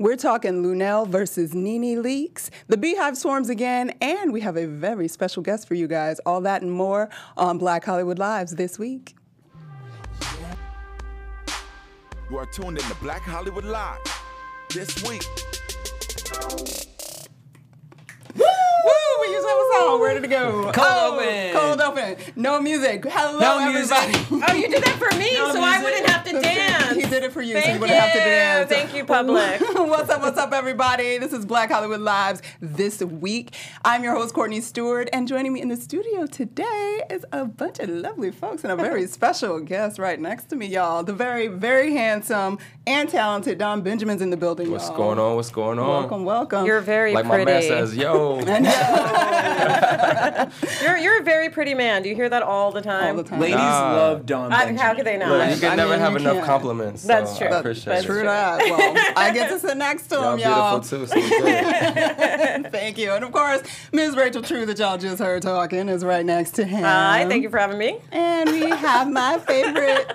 We're talking Luenell versus Nene Leakes. The Beehive swarms again, and we have a very special guest for you guys. All that and more on Black Hollywood Lives this week. You are tuned in to Black Hollywood Live this week. Woo! We use that song. Where did it go? Cold oh, open. Cold open. No music. Hello, No music. everybody. Oh, you did that for me, No so I wouldn't have to dance. He did it for you, so Thank you wouldn't have to dance. Thank you, public. what's up, what's up, everybody? This is Black Hollywood Lives this week. I'm your host, Courtney Stewart, and joining me in the studio today is a bunch of lovely folks and a very special guest right next to me, y'all. The very, very handsome and talented Don Benjamin's in the building, What's y'all. going on? What's going on? Welcome, welcome. You're very like my man says, yo. You're you're a very pretty man. Do you hear that all the time? all the time. Ladies Nah. love Don. I, uh, how could they not? Look, you can I never mean, have enough can't. compliments. so That's true. I appreciate That's it. True that. Well, I get to sit next to Y'all him, y'all. beautiful too. So. Thank you. And of course, Ms. Rachel True that y'all just heard talking is right next to him. Hi, thank you for having me. And we have my favorite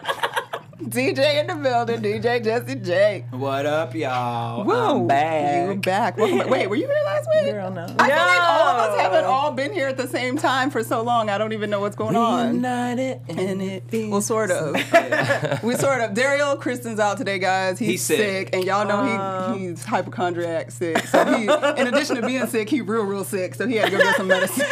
DJ in the building, DJ Jesse J. What up, y'all? Whoa, I'm back. You back? Welcome back. Wait, were you here last week? Girl, no. I feel like all of us haven't all been here at the same time for so long. I don't even know what's going on. United And it, well, sort of. we sort of. Daryl Kristen's out today, guys. He's, He's sick. and y'all know he um, he's hypochondriac sick. So he, in addition to being sick, he real real sick. So he had to go get some medicine.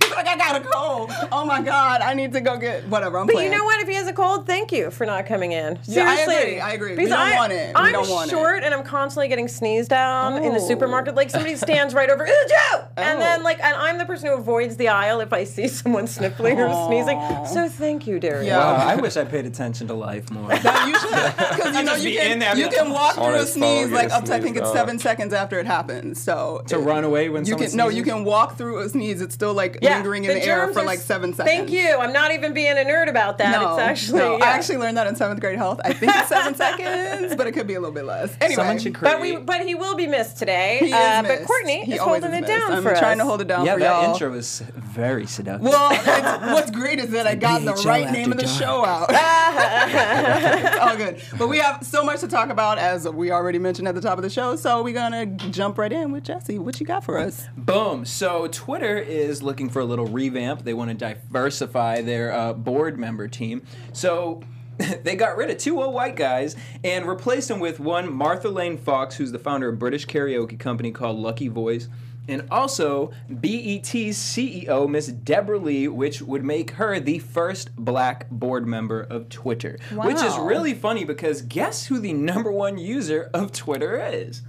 he's like, I got a cold. Oh my god, I need to go get whatever. I'm But playing. you know what? If he has a cold, thank you for not coming in. Yeah, I Seriously. agree, I agree. We don't I, want it. We I'm don't want it. short and I'm constantly getting sneezed down in the Oh. supermarket. Like somebody stands right over, ooh, Joe! And Oh. then like, and I'm the person who avoids the aisle if I see someone sniffling or sneezing. So thank you, Darius. Yeah. Wow, I wish I paid attention to life more. That you should, because you know you can there, you can walk through a sneeze like up to I think it's seven uh, seconds after it happens. So to run away when you can no, you can walk through a sneeze. It's still like lingering in the, air for are like seven seconds. Thank you. I'm not even being a nerd about that. No, it's actually no. yeah. I actually learned that in seventh grade health. I think it's seven seconds, but it could be a little bit less. Anyway, Someone should create. But we, but he will be missed today. he is uh, But. Courtney He is holding is it missed. down I'm for trying us. to hold it down yeah, for that y'all. intro was very seductive. Well, it's, what's great is that I got the right name of the after show out. it's all good. But we have so much to talk about, as we already mentioned at the top of the show. So we're gonna jump right in with Jesse. What you got for us? Boom. So Twitter is looking for a little revamp. They want to diversify their uh, board member team. So they got rid of two old white guys and replaced them with one Martha Lane Fox, who's the founder of a British karaoke company called Lucky Voice. And also BET's CEO, Miss Debra Lee, which would make her the first black board member of Twitter. Which is really funny because guess who the number one user of Twitter is?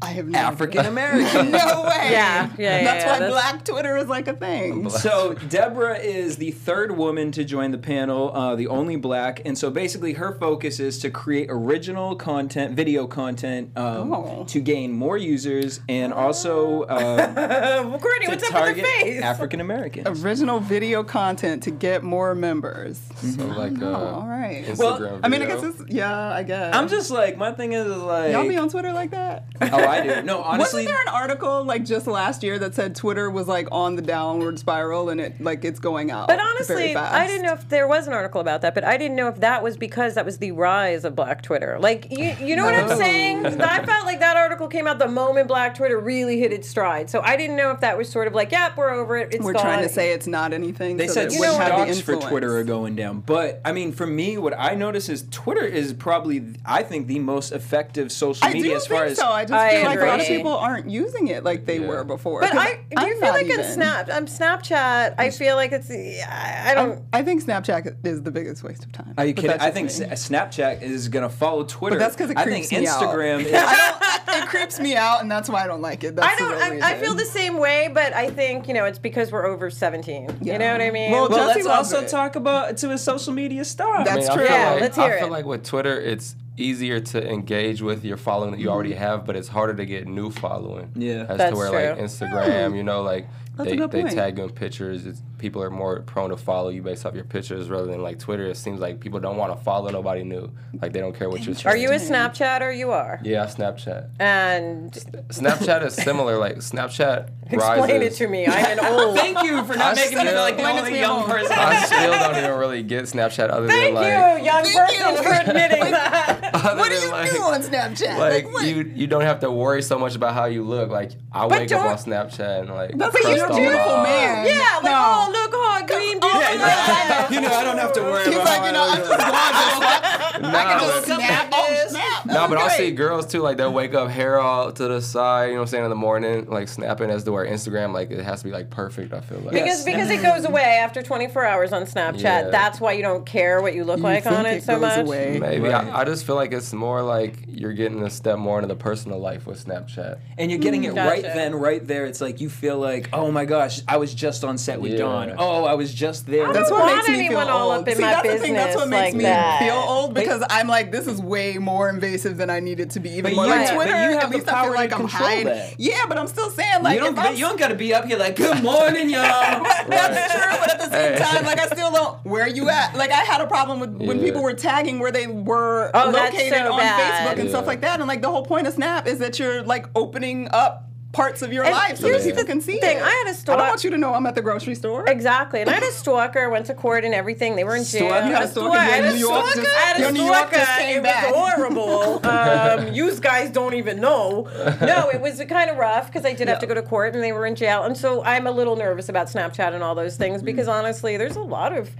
I have no African American. No way. Yeah, yeah, yeah, That's yeah, why that's- Black Twitter is like a thing. So Debra is the third woman to join the panel, uh, the only black, and so basically her focus is to create original content, video content, um, Oh. to gain more users and also uh, Well, Courtney, to what's up with target face? African Americans. Original video content to get more members. So like, uh, Oh, all right. Instagram I mean, I guess it's yeah. I guess. I'm just like my thing is like Y'all be on Twitter like that? I do no honestly Wasn't there an article like just last year that said Twitter was like on the downward spiral and it like it's going out? But very honestly, fast? I didn't know if there was an article about that, but I didn't know if that was because that was the rise of Black Twitter. Like, you, you know what I'm saying? I felt like that article came out the moment Black Twitter really hit its stride. So I didn't know if that was sort of like, yep, we're over it. It's We're gone. trying to say it's not anything. They so said that it wouldn't have the stocks for. Twitter are going down. But I mean, for me, what I notice is Twitter is probably, I think, the most effective social I media do as far as. so. I just I feel like a lot of people aren't using it like they Yeah. were before. But 'Cause I do I'm you feel like in even. Snap, um, Snapchat, I feel like it's, I, I don't. I think Snapchat is the biggest waste of time. Are you kidding? I think me. Snapchat is gonna follow Twitter. that's 'cause it I think creeps me out. Instagram is. I don't, it creeps me out, and that's why I don't like it. That's I don't. The I, I feel the same way, but I think you know it's because we're over seventeen. Yeah. You know what I mean? Well, Well, Jesse let's also it. talk about to a social media star. That's I true. feel Yeah, like, let's hear I feel it. like with Twitter, it's easier to engage with your following that you already have, but it's harder to get new following. Yeah. as That's to where like. Instagram, you know, like That's they, they tag you in pictures. It's people are more prone to follow you based off your pictures rather than like Twitter. It seems like people don't want to follow nobody new. Like they don't care what you're. Are you a Interesting. Snapchatter? You are. Yeah, Snapchat. And Snapchat is similar. Like Snapchat explain it to me. I'm an old. Thank you for not I making me feel like the Explain it to only young all. person. I still don't even really get Snapchat other Thank than like. you, young Thank person, you. for admitting that. What do you like, do on Snapchat? Like what? you, you don't have to worry so much about how you look. Like I But wake up on Snapchat and like That's crust because you're a beautiful man. Yeah, like, No. Oh, look hard, green beautiful. Yeah, you know, I don't have to worry He's about like, you know, I I'm just gorgeous. I can just snap. Snap. No, but I'll see girls too, like they'll wake up hair all to the side, you know what I'm saying, in the morning, like snapping as to where Instagram, like it has to be like perfect, I feel like. Because because it goes away after 24 hours on Snapchat. Yeah. That's why you don't care what you look You like on think it, so goes much. away. Maybe. Right. I, I just feel like it's more like you're getting a step more into the personal life with Snapchat. And you're getting it mm, right then, right there. It's like you feel like, oh my gosh, I was just on set with Yeah. Don. Oh, I was just there. That's what makes me feel old. See, that's the thing. That's what makes like me that. feel old because I'm like, this is way more invasive than I need it to be. Even But more you- like but Twitter. you have at the least I power feel to like I'm control hiding. that. Yeah, but I'm still saying like, you don't, if you don't got to be up here like, good morning, y'all. That's true, but at the same Hey. time, like I still don't. Where are you at? Like I had a problem with when people were tagging where they were Oh, located so on bad. Facebook and Yeah. stuff like that. And like the whole point of Snap is that you're like opening up parts of your And life so that people can see thing, it. I had a store- I don't want you to know I'm at the grocery store. Exactly. And I had a stalker, went to court and everything. They were in jail. Stalker? You had a stalker? I had a stalker. just- I had a your New York stalker. just came it back. was horrible. Um, you guys don't even know. No, it was kind of rough because I did have to go to court and they were in jail. And so I'm a little nervous about Snapchat and all those things because honestly, there's a lot of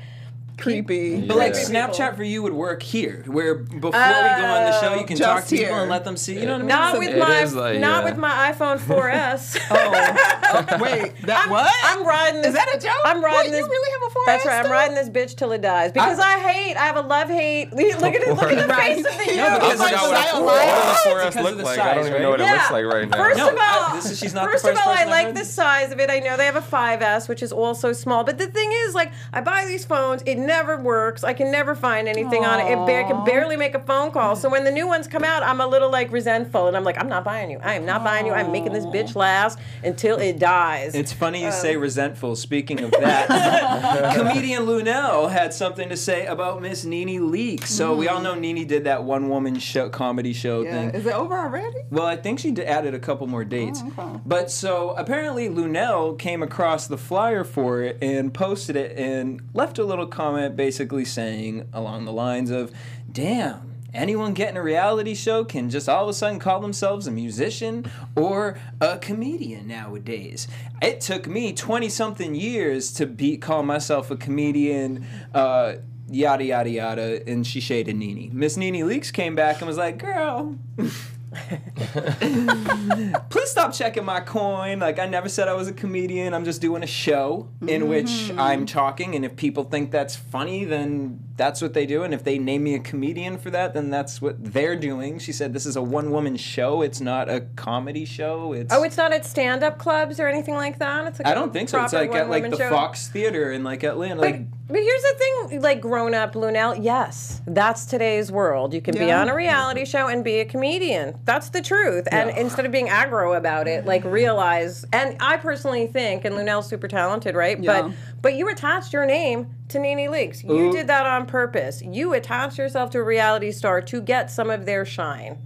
Creepy. But like Yeah. Snapchat for you would work here, where before we go on the show, you uh, can talk to people and let them see. You know what I mean? not with it my is like, not yeah. with my iPhone 4S. Oh, wait, that I'm, what? I'm riding this. Is that a joke? I'm riding Wait, this. you really have a 4S That's right. I'm riding this bitch till it dies because I, hate. I have a love hate. Look at it. Look at the Right. face of the No, youth. because I it's forgot like what, a what size. does 4S Because of look the like. I don't even know what it looks like right now. First No, of all, this is- she's not first first of all, I like the size of it. I know they have a 5S, which is also small. But the thing is, like, I buy these phones, it never works. I can never find anything on it. It ba- I can barely make a phone call. So when the new ones come out, I'm a little like resentful, and I'm like, I'm not buying you. I am not buying you. I'm making this bitch last until it dies. It's funny you Um, say resentful. Speaking of that, comedian Luenell had something to say about Miss Nene Leak. So we all know Nene did that one woman show comedy show Yeah. thing. Is it over already? Well, I think she d- added a couple more dates. Oh, okay. But so apparently Luenell came across the flyer for it and posted it and left a little comment basically saying along the lines of, "Damn, anyone getting a reality show can just all of a sudden call themselves a musician or a comedian nowadays. It took me 20 something years to be call myself a comedian uh Yada yada yada, and she shaded Nene. Miss Nene Leakes came back and was like, "Girl, please stop checking my coin. Like I never said I was a comedian. I'm just doing a show in which Mm-hmm. I'm talking, and if people think that's funny, then that's what they do. And if they name me a comedian for that, then that's what they're doing. She said this is a one woman show. It's not a comedy show. It's oh, it's not at stand-up clubs or anything like that. It's like I don't think so. It's like at like the show. Fox Theater in like Atlanta. But, Like but here's the thing, like grown up Luenell, yes, that's today's world. You can be on a reality show and be a comedian. That's the truth. And Yeah. instead of being aggro about it, like realize and I personally think, and Luenell's super talented, right? Yeah. But but you attached your name to Nene Leakes. You Ooh. did that on purpose. You attached yourself to a reality star to get some of their shine.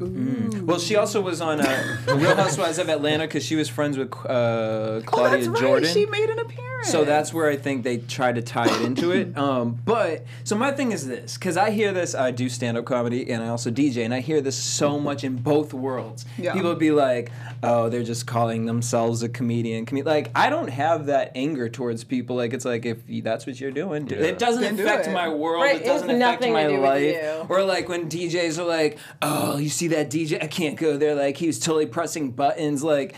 Well, she also was on uh, Real Housewives of Atlanta because she was friends with uh, Claudia oh, that's right. Jordan. She made an appearance. So that's where I think they tried to tie it into it. Um, but so my thing is this, because I hear this, I do stand up comedy and I also DJ, and I hear this so much in both worlds. Yeah. People would be like, "Oh, they're just calling themselves a comedian." Com- like I don't have that anger towards people. Like it's like if that's what you're doing, do it. Yeah. It doesn't Then do affect it. my world. Right, It it doesn't affect my life. Or like when DJs are like, "Oh, you see that DJ? I can't go there." Like he was totally pressing buttons. Like.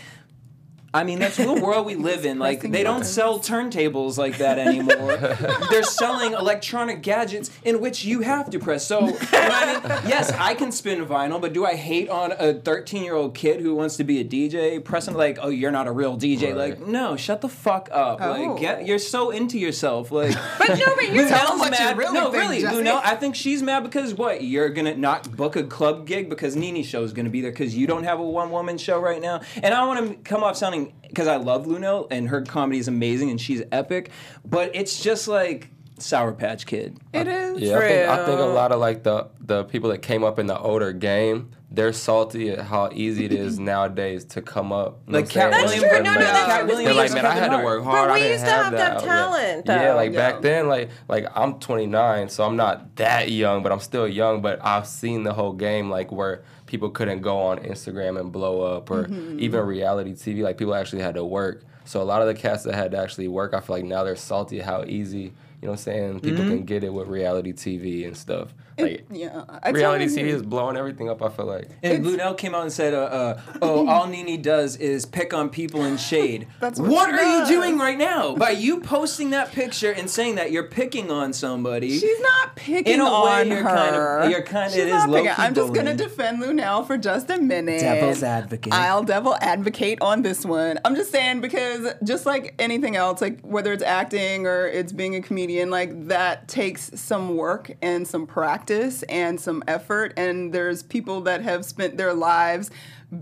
I mean, that's the world we live in. Like, they don't buttons. sell turntables like that anymore. They're selling electronic gadgets in which you have to press. So, you know what I mean? Yes, I can spin vinyl, but do I hate on a 13 year old kid who wants to be a DJ pressing, like, oh, you're not a real DJ? Right. Like, no, shut the fuck up. Oh. Like, get, oh. you're so into yourself. Like, But no, but you're Tell 'em Luenell's what you mad. really no, think, really, Jesse. Luenell, I think she's mad because what? You're gonna not book a club gig because Nene show is gonna be there because you don't have a one woman show right now. And I want to come off sounding telling because I love Luenell and her comedy is amazing and she's epic, but it's just like Sour Patch Kid. It is. Yeah, I think, I think a lot of like the the people that came up in the older game, they're salty at how easy it is nowadays to come up. You know Like Katt? That's Williams. true. No, no, Like, that's Katt. Williams They're like, man, I had to Hart. work But hard. I we didn't used to have, have that have outlet. talent, Yeah, though. like Yeah. back then, like like I'm 29, so I'm not that young, but I'm still young. But I've seen the whole game, like where people couldn't go on Instagram and blow up, or Mm-hmm. even reality TV. Like people actually had to work. So a lot of the cats that had to actually work, I feel like now they're salty how easy. You know what I'm saying? People Mm-hmm. can get it with reality TV and stuff. Like Yeah. I reality TV is blowing everything up. I feel like. And Luenell came out and said, uh, uh, "Oh, all Nene does is pick on people in shade." That's what what are does. you doing right now by you posting that picture and saying that you're picking on somebody? She's not picking In a way, you're her. kind of- you're kind of- She's it is low-key I'm just gonna defend Lunel for just a minute. Devil's advocate. I'll devil advocate on this one. I'm just saying because just like anything else, like whether it's acting or it's being a comedian, like that takes some work and some practice and some effort. And there's people that have spent their lives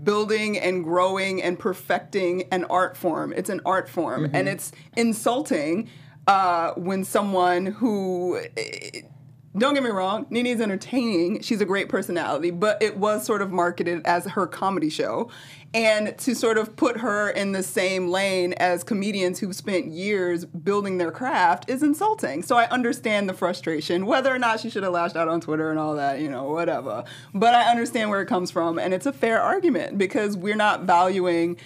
building and growing and perfecting an art form. It's an art form, Mm-hmm. and it's insulting uh, when someone who don't get me wrong, Nene's entertaining. She's a great personality, but it was sort of marketed as her comedy show. And to sort of put her in the same lane as comedians who've spent years building their craft is insulting. So I understand the frustration, whether or not she should have lashed out on Twitter and all that, you know, whatever. But I understand where it comes from, and it's a fair argument because we're not valuing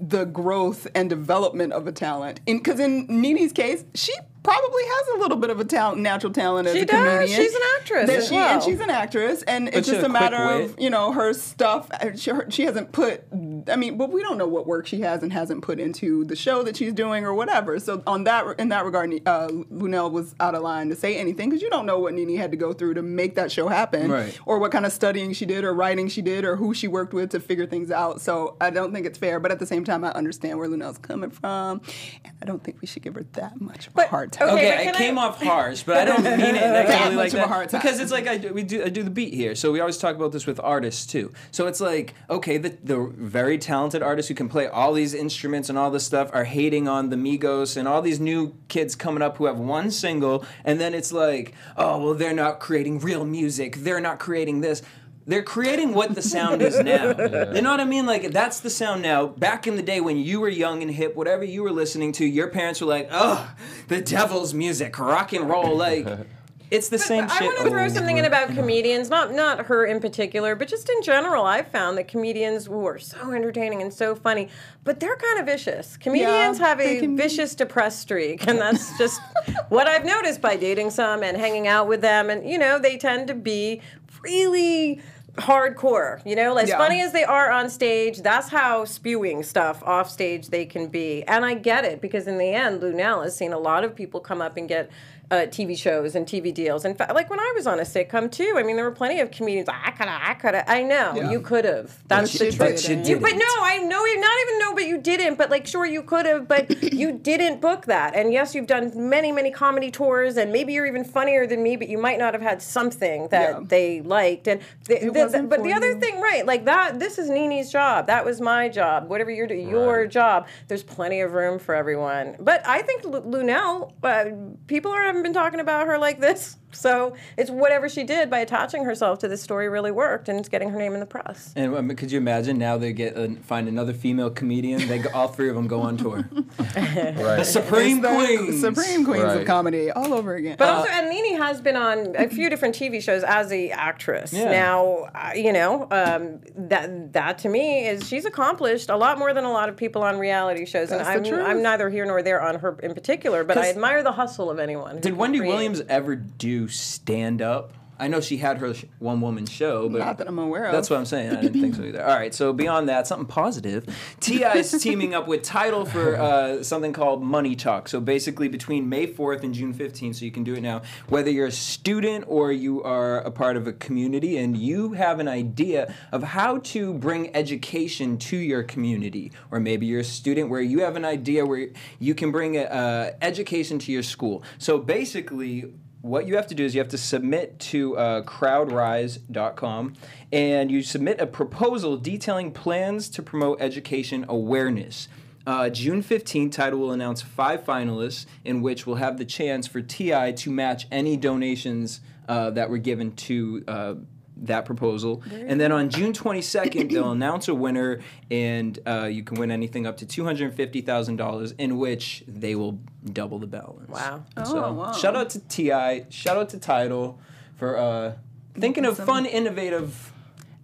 the growth and development of a talent. Because in, Nene's case, she probably has a little bit of a talent, natural talent as She a does. comedian. She's an actress That as she, well. And she's an actress, and it's just a a matter wit. of you know her stuff. uh, She, her, she hasn't put. I mean, but we don't know what work she has and hasn't put into the show that she's doing or whatever. So on that, in that regard, uh, Luenell was out of line to say anything because you don't know what Nene had to go through to make that show happen, Right. or what kind of studying she did or writing she did or who she worked with to figure things out. So I don't think it's fair, but at the same time, I understand where Luenell's coming from, and I don't think we should give her that much of a But- hard time. okay, Okay, it can came I- off harsh, but I don't mean it That negatively much like of a hard time. Because it's like I do, we do I do the beat here, so we always talk about this with artists too. So it's like okay, the the very talented artists who can play all these instruments and all this stuff are hating on the Migos and all these new kids coming up who have one single, and then it's like oh well they're not creating real music, they're not creating this. They're creating what the sound is now. You know what I mean? Like that's the sound now. Back in the day when you were young and hip, whatever you were listening to, your parents were like, "Oh, the devil's music, rock and roll." Like it's the same I shit. I want to throw something in about comedians, not not her in particular, but just in general. I've found that comedians who are so entertaining and so funny, but they're kind of vicious. Comedians have a vicious depressed streak, and that's just what I've noticed by dating some and hanging out with them. And you know, they tend to be really hardcore you know as Yeah. funny as they are on stage that's how spewing stuff off stage they can be and i get it because in the end luenell has seen a lot of people come up and get uh, TV shows and TV deals. And fact, like when I was on a sitcom too, I mean, there were plenty of comedians. I could have, I could have. I know Yeah. you could have. That's But the truth. But you but no, I know you not even know, but you didn't. But like, sure, you could have, but you didn't book that. And yes, you've done many, many comedy tours, and maybe you're even funnier than me, but you might not have had something that Yeah. they liked. And the, the- wasn't but the other you. thing, right? Like that. This is Nene's job. That was my job. Whatever you're doing, your job. There's plenty of room for everyone. But I think Lu- Luenell, uh, people are, haven't been talking about her like this. So it's whatever she did by attaching herself to this story really worked, and it's getting her name in the press. And um, could you imagine now they get uh, find another female comedian? They go, all three of them go on tour. Right. Supreme the Queens. Supreme Queens of comedy all over again. But also, and Nene has been on a few different TV shows as a actress. Yeah. Now, uh, you know, um, that that to me is she's accomplished a lot more than a lot of people on reality shows. That's and I'm, truth. I'm neither here nor there on her in particular, but I admire the hustle of anyone. Did Wendy create. Williams ever do stand up? I know she had her one woman show, but Not that I'm aware of. That's what I'm saying. I didn't think so either. All right, so beyond that, something positive. TI is teaming up with Tidal for uh, something called Money Talk. So basically, between May 4th and June 15th, so you can do it now. Whether you're a student or you are a part of a community, and you have an idea of how to bring education to your community, or maybe you're a student where you have an idea where you can bring uh, education to your school. So basically what you have to do is you have to submit to uh, crowdrise.com and you submit a proposal detailing plans to promote education awareness. Uh, June 15th, Tidal will announce five finalists, in which we'll have the chance for TI to match any donations uh, that were given to uh, that proposal. And then on June 22nd, they'll announce a winner, and uh, you can win anything up to $250,000, in which they will double the balance. Wow. So, Oh, wow. shout out to TI, shout out to Tidal for uh, thinking of fun, innovative.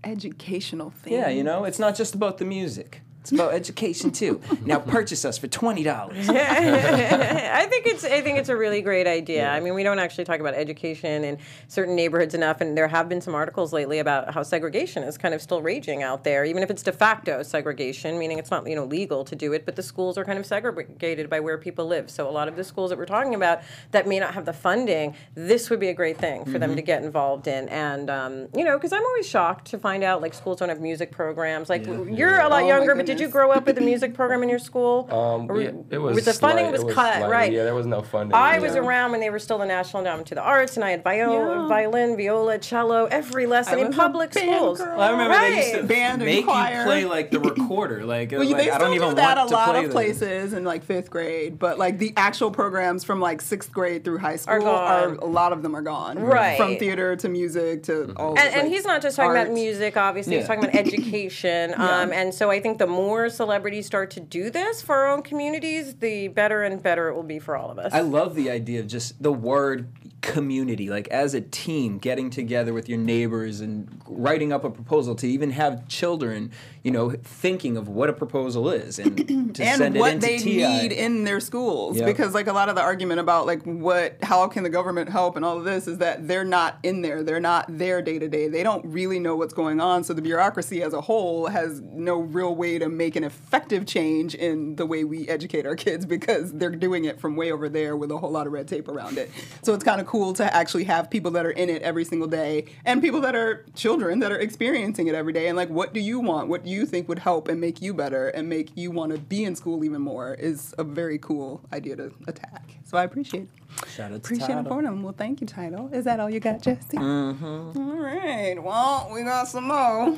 Educational thing. Yeah, you know, it's not just about the music. It's about education too. Now purchase us for twenty dollars. I think it's I think it's a really great idea. I mean, we don't actually talk about education in certain neighborhoods enough, and there have been some articles lately about how segregation is kind of still raging out there, even if it's de facto segregation, meaning it's not you know legal to do it, but the schools are kind of segregated by where people live. So a lot of the schools that we're talking about that may not have the funding, this would be a great thing for them to get involved in, and um, you know, because I'm always shocked to find out like schools don't have music programs. Like you're a lot Oh, younger, but did you grow up with a music program in your school? Um, Or yeah, it was the funding slight- was, it cut, slight- right? Yeah, there was no funding. I was around when they were still the National Endowment to the Arts, and I had viola, Yeah. violin, viola, cello, every lesson I in public schools. girl. Well, I remember they used to Band make choir. you play like the recorder. Like, Well, like they I still don't even do that want a lot of this. places in like fifth grade, but like the actual programs from like sixth grade through high school gone. a lot of them are gone. Right. From theater to music to all. And, and like, he's not just talking about music, obviously. He's talking about education. Um, and so I think the more celebrities start to do this for our own communities, the better and better it will be for all of us. I love the idea of just the word community, like as a team, getting together with your neighbors and writing up a proposal to even have children, you know, thinking of what a proposal is and to and send what it into they TI. need in their schools. Yep. because like a lot of the argument about like what how can the government help and all of this is that they're not in there. They're not there day to day they don't really know what's going on. So the bureaucracy as a whole has no real way to make an effective change in the way we educate our kids because they're doing it from way over there with a whole lot of red tape around it. So it's kind of cool to actually have people that are in it every single day and people that are children that are experiencing it every day. And like what do you want? What you think would help and make you better and make you want to be in school even more is a very cool idea to attack. So i appreciate it. Shout out to appreciate it for them well thank you Tidal is that all you got jesse? Mm-hmm. all right. Well we got some more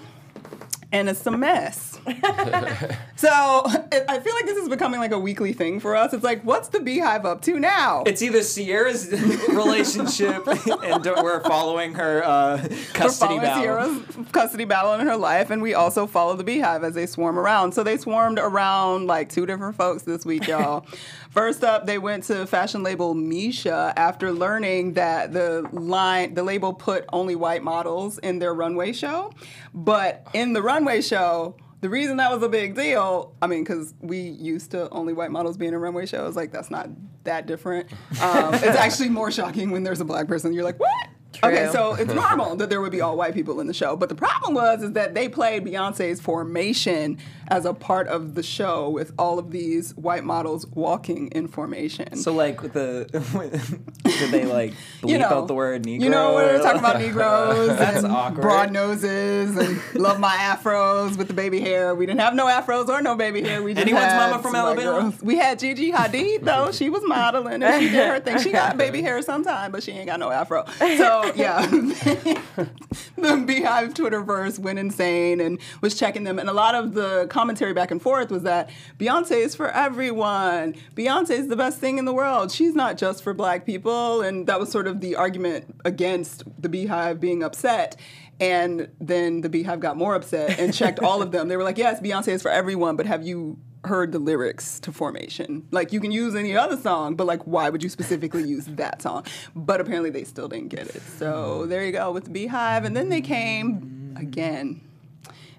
and it's a mess. so I feel like this is becoming like a weekly thing for us. It's like, what's the beehive up to now? It's either Ciara's relationship and we're following her uh, We're following battle. Ciara's custody battle in her life, and we also follow the beehive as they swarm around. So they swarmed around like two different folks this week, y'all. First up, they went to fashion label Misha after learning that the line, the label put only white models in their runway show, but in the runway show. The reason that was a big deal, I mean, because we used to only white models being in runway shows. Like, that's not that different. Um, it's actually more shocking when there's a black person. You're like, what? Okay, so it's normal that there would be all white people in the show. But the problem was is that they played Beyonce's formation as a part of the show with all of these white models walking in formation. So like with the did they like bleep you know, out the word Negro? You know, we're talking about Negroes That's awkward. broad noses and love my afros with the baby hair. We didn't have no afros or no baby hair. We just Anyone's mama from Alabama? We had Gigi Hadid though. She was modeling and she did her thing. She got baby hair sometime, but she ain't got no afro. So yeah, the Beehive Twitterverse went insane and was checking them. And a lot of the commentary back and forth was that Beyonce is for everyone. Beyonce is the best thing in the world. She's not just for black people. And that was sort of the argument against the Beehive being upset. And then the Beehive got more upset and checked all of them. They were like, yes, Beyonce is for everyone, but have you heard the lyrics to Formation? Like, you can use any other song, but like, why would you specifically use that song? But apparently they still didn't get it. So there you go with Beehive. And then they came again.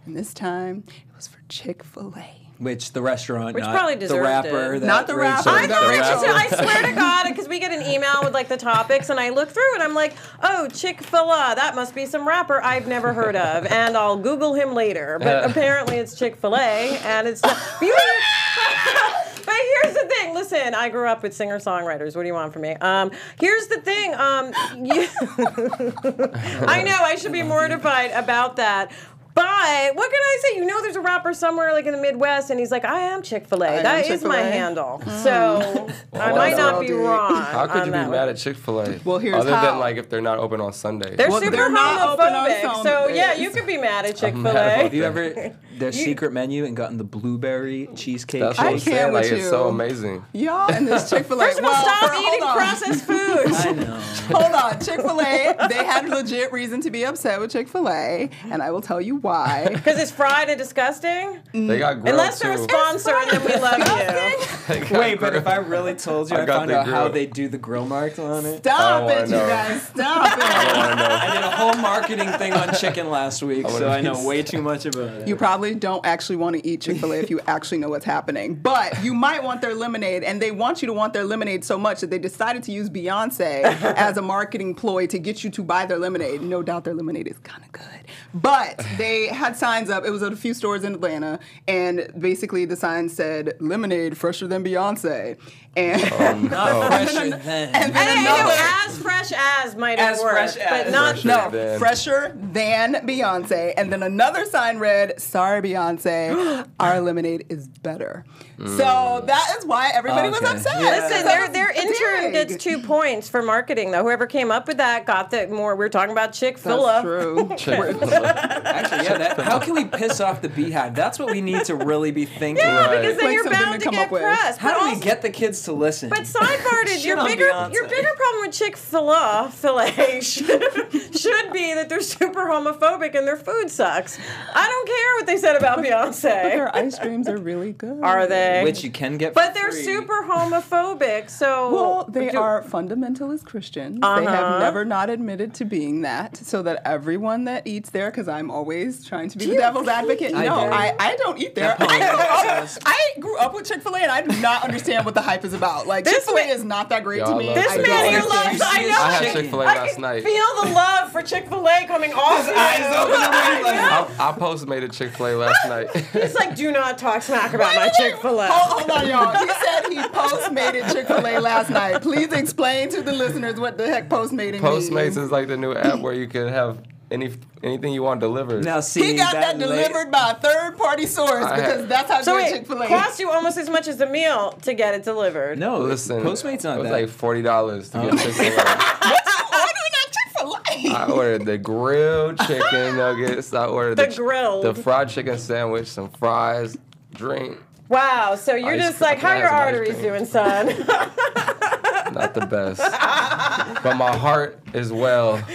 And this time it was for Chick fil A. Which the restaurant, Which not probably the rapper. it. That Not the rapper. I thought The Rachel rapper. said, I swear to God, because we get an email with like the topics, and I look through and I'm like, oh, Chick fil A, that must be some rapper I've never heard of. And I'll Google him later. But apparently it's Chick fil A, and it's. But here's the thing. Listen, I grew up with singer songwriters. What do you want from me? Um, here's the thing. Um, you I know I should be mortified about that. But what can I say? You know, there's a rapper somewhere like in the Midwest, and he's like, "I am Chick Fil A. am That is my Chick-fil-A." Mm. handle." So I might not be dude. wrong. How could you be mad one. at Chick Fil A? Well, here's other how. than like if they're not open on Sundays. They're Well, super they're not open on homophobic. So yeah, you could be mad at Chick Fil mad about Have you A. ever their secret menu and gotten the blueberry cheesecake? That's I what I'm can't saying. Like with it's so amazing. Y'all and this Chick Fil A. First of all, well, stop eating on. processed foods. I know. Hold on, Chick Fil A. They had legit reason to be upset with Chick Fil A, and I will tell you why. Because it's fried and disgusting. Mm. They got grilled Unless they're a sponsor, and then we love you. They got Wait, but if. I really told you, I I, got found the out how they do the grill marks on it. Stop wanna it, you guys. Stop it. I. I did a whole marketing thing on chicken last week, wanna so I know way too much about it. You probably don't actually want to eat Chick fil A if you actually know what's happening. But you might want their lemonade, and they want you to want their lemonade so much that they decided to use Beyonce as a marketing ploy to get you to buy their lemonade. No doubt their lemonade is kind of good. But they had signs up, it was at a few stores in Atlanta, and basically the sign said, Lemonade fresher than Beyonce. And, oh, Not fresher than. and then I know another. as fresh as might have As worked, fresh but as. not Fresher No, than. fresher than Beyonce. And then another sign read, Sorry, Beyonce, our lemonade is better. So mm. that is why everybody was upset. Yeah. Listen, So their it's their intern big. gets two points for marketing though. Whoever came up with that got the more. We are talking about Chick Fil A. true. Actually, yeah. That, how can we piss off the beehive? That's what we need to really be thinking. Yeah, Right. because then Like you're something bound to to come get up with. pressed. How do we get the kids to listen? But sidebar is your bigger Beyonce. your bigger problem with Chick Fil A should, should be that they're super homophobic and their food sucks. I don't what they said about Beyonce. Their ice creams are really good. Are they? Which you can get. but for they're free. super homophobic. So Well, they do- are fundamentalist Christians. They Uh-huh. have never not admitted to being that, so that everyone that eats there, because I'm always trying to be the you devil's advocate. I no, do. I, I don't eat there. I, grew up. I grew up with Chick Fil A, and I do not understand what the hype is about. Like Chick Fil A is not that great to me. love I This man here loves. I know. I had Chicken. Chick Fil A I last can night. feel the love for Chick Fil A coming off you. I, I postmated Chick Fil A last night. He's like, do not talk smack about my Chick Fil A. Hold, hold on, y'all. He said he postmated Chick Fil A last night. Please explain to the listeners what the heck postmating means. Postmates is like the new app where you can have any anything you want delivered. Now see He got that, late- delivered by a third party source I because had- that's how So good wait, Chick Fil A cost you almost as much as the meal to get it delivered. No, Listen, Postmates not it was that. like forty dollars to Oh. get Chick Fil A. ordering at Chick Fil A. I ordered the grilled chicken nuggets. I ordered The ch- grilled. the fried chicken sandwich, some fries, drink. Wow, so you're Ice just like, how your had some ice arteries doing, son? Not the best, but my heart is well.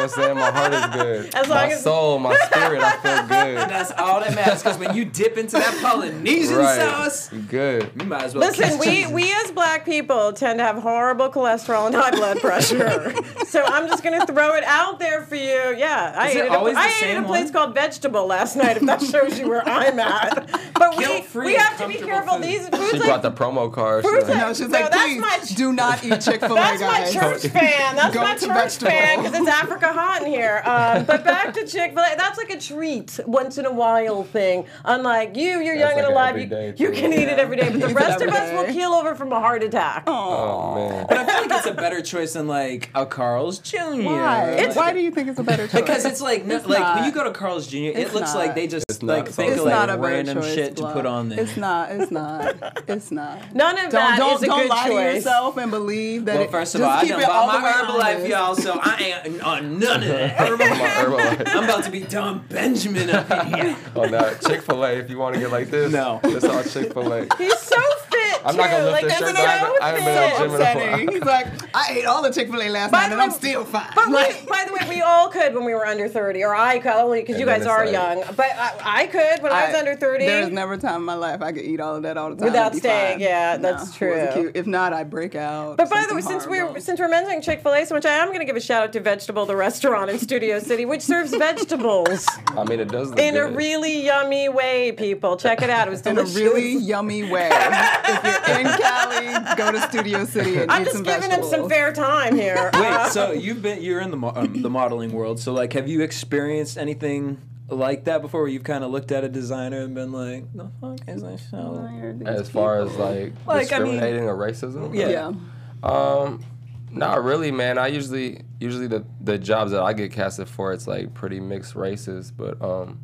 You know what I'm saying? My heart is good. As long my as- soul, my spirit, I feel good. That's all that matters. Because when you dip into that Polynesian right. sauce, You good. you might as well. Listen, we, Jesus. we as black people tend to have horrible cholesterol and high blood pressure. so I'm just gonna throw it out there for you. Yeah, I Is ate it at a, the I ate at a place one? called Vegetable last night. If that shows you where I'm at, but we, Guilt-free we and have to be careful. food. These She foods brought like the promo card. She's Who's like. No, she's No, like, that's please my- do not eat Chick Fil A, That's my guys. church fan. That's Go my to church vegetable. fan because it's Africa hot in here. Um, but back to Chick Fil A. That's like a treat, once in a while thing. Unlike you, you're young like and alive. You, everyday you can eat it every day. But the rest of us will keel over from a heart attack. Oh man. But I feel like it's a better choice than like a Carl's Jr. Why? Like- Why do you think it's a better choice? Because it's like no, It's like not. when you go to Carl's Jr. It It's looks not. like they just It's like It's think it's of not like a better random choice. shit to put on there. It's not. It's not. It's not. None of Don't that don't is a don't good lie to yourself and believe that. well, first of all, I keep done it all bought the way my Herbalife, honest. y'all, so I ain't on none of that. My Herbalife. I'm about to be Don Benjamin up in here. Oh no, Chick Fil A. If you want to get like this, No. it's all Chick Fil A. He's so fit I'm not gonna lift like, this isn't shirt, he but I haven't- so I haven't been at fit? the gym in a while. He's like, I ate all the Chick Fil A last By night the and I'm way- still fine. But we, by the way, we all could when we were under 30, or I could only because you guys are like- young. But I, I could when I, was under 30. There was never a time in my life I could eat all of that all the time Without staying, fine. yeah, No, that's it true. cute. If not, I'd break out. But by the way, something since we're since we're mentioning Chick Fil A so much, I am going to give a shout out to Vegetable, the restaurant in Studio City, which serves vegetables I mean, it does look in a really yummy way. People, check it out. It was in a really yummy way. if you're in Cali, go to Studio City and I'm eat just some giving him some fair time here. Wait, so you've been you're in the mo- um, the modeling world. So like, have you experienced anything like that before? Where you've kind of looked at a designer and been like, "The fuck is this show?" As far as like, Like, I mean- discriminating or racism. Yeah. yeah. Um, Not really, man. I usually usually the the jobs that I get casted for, it's like pretty mixed races. But um,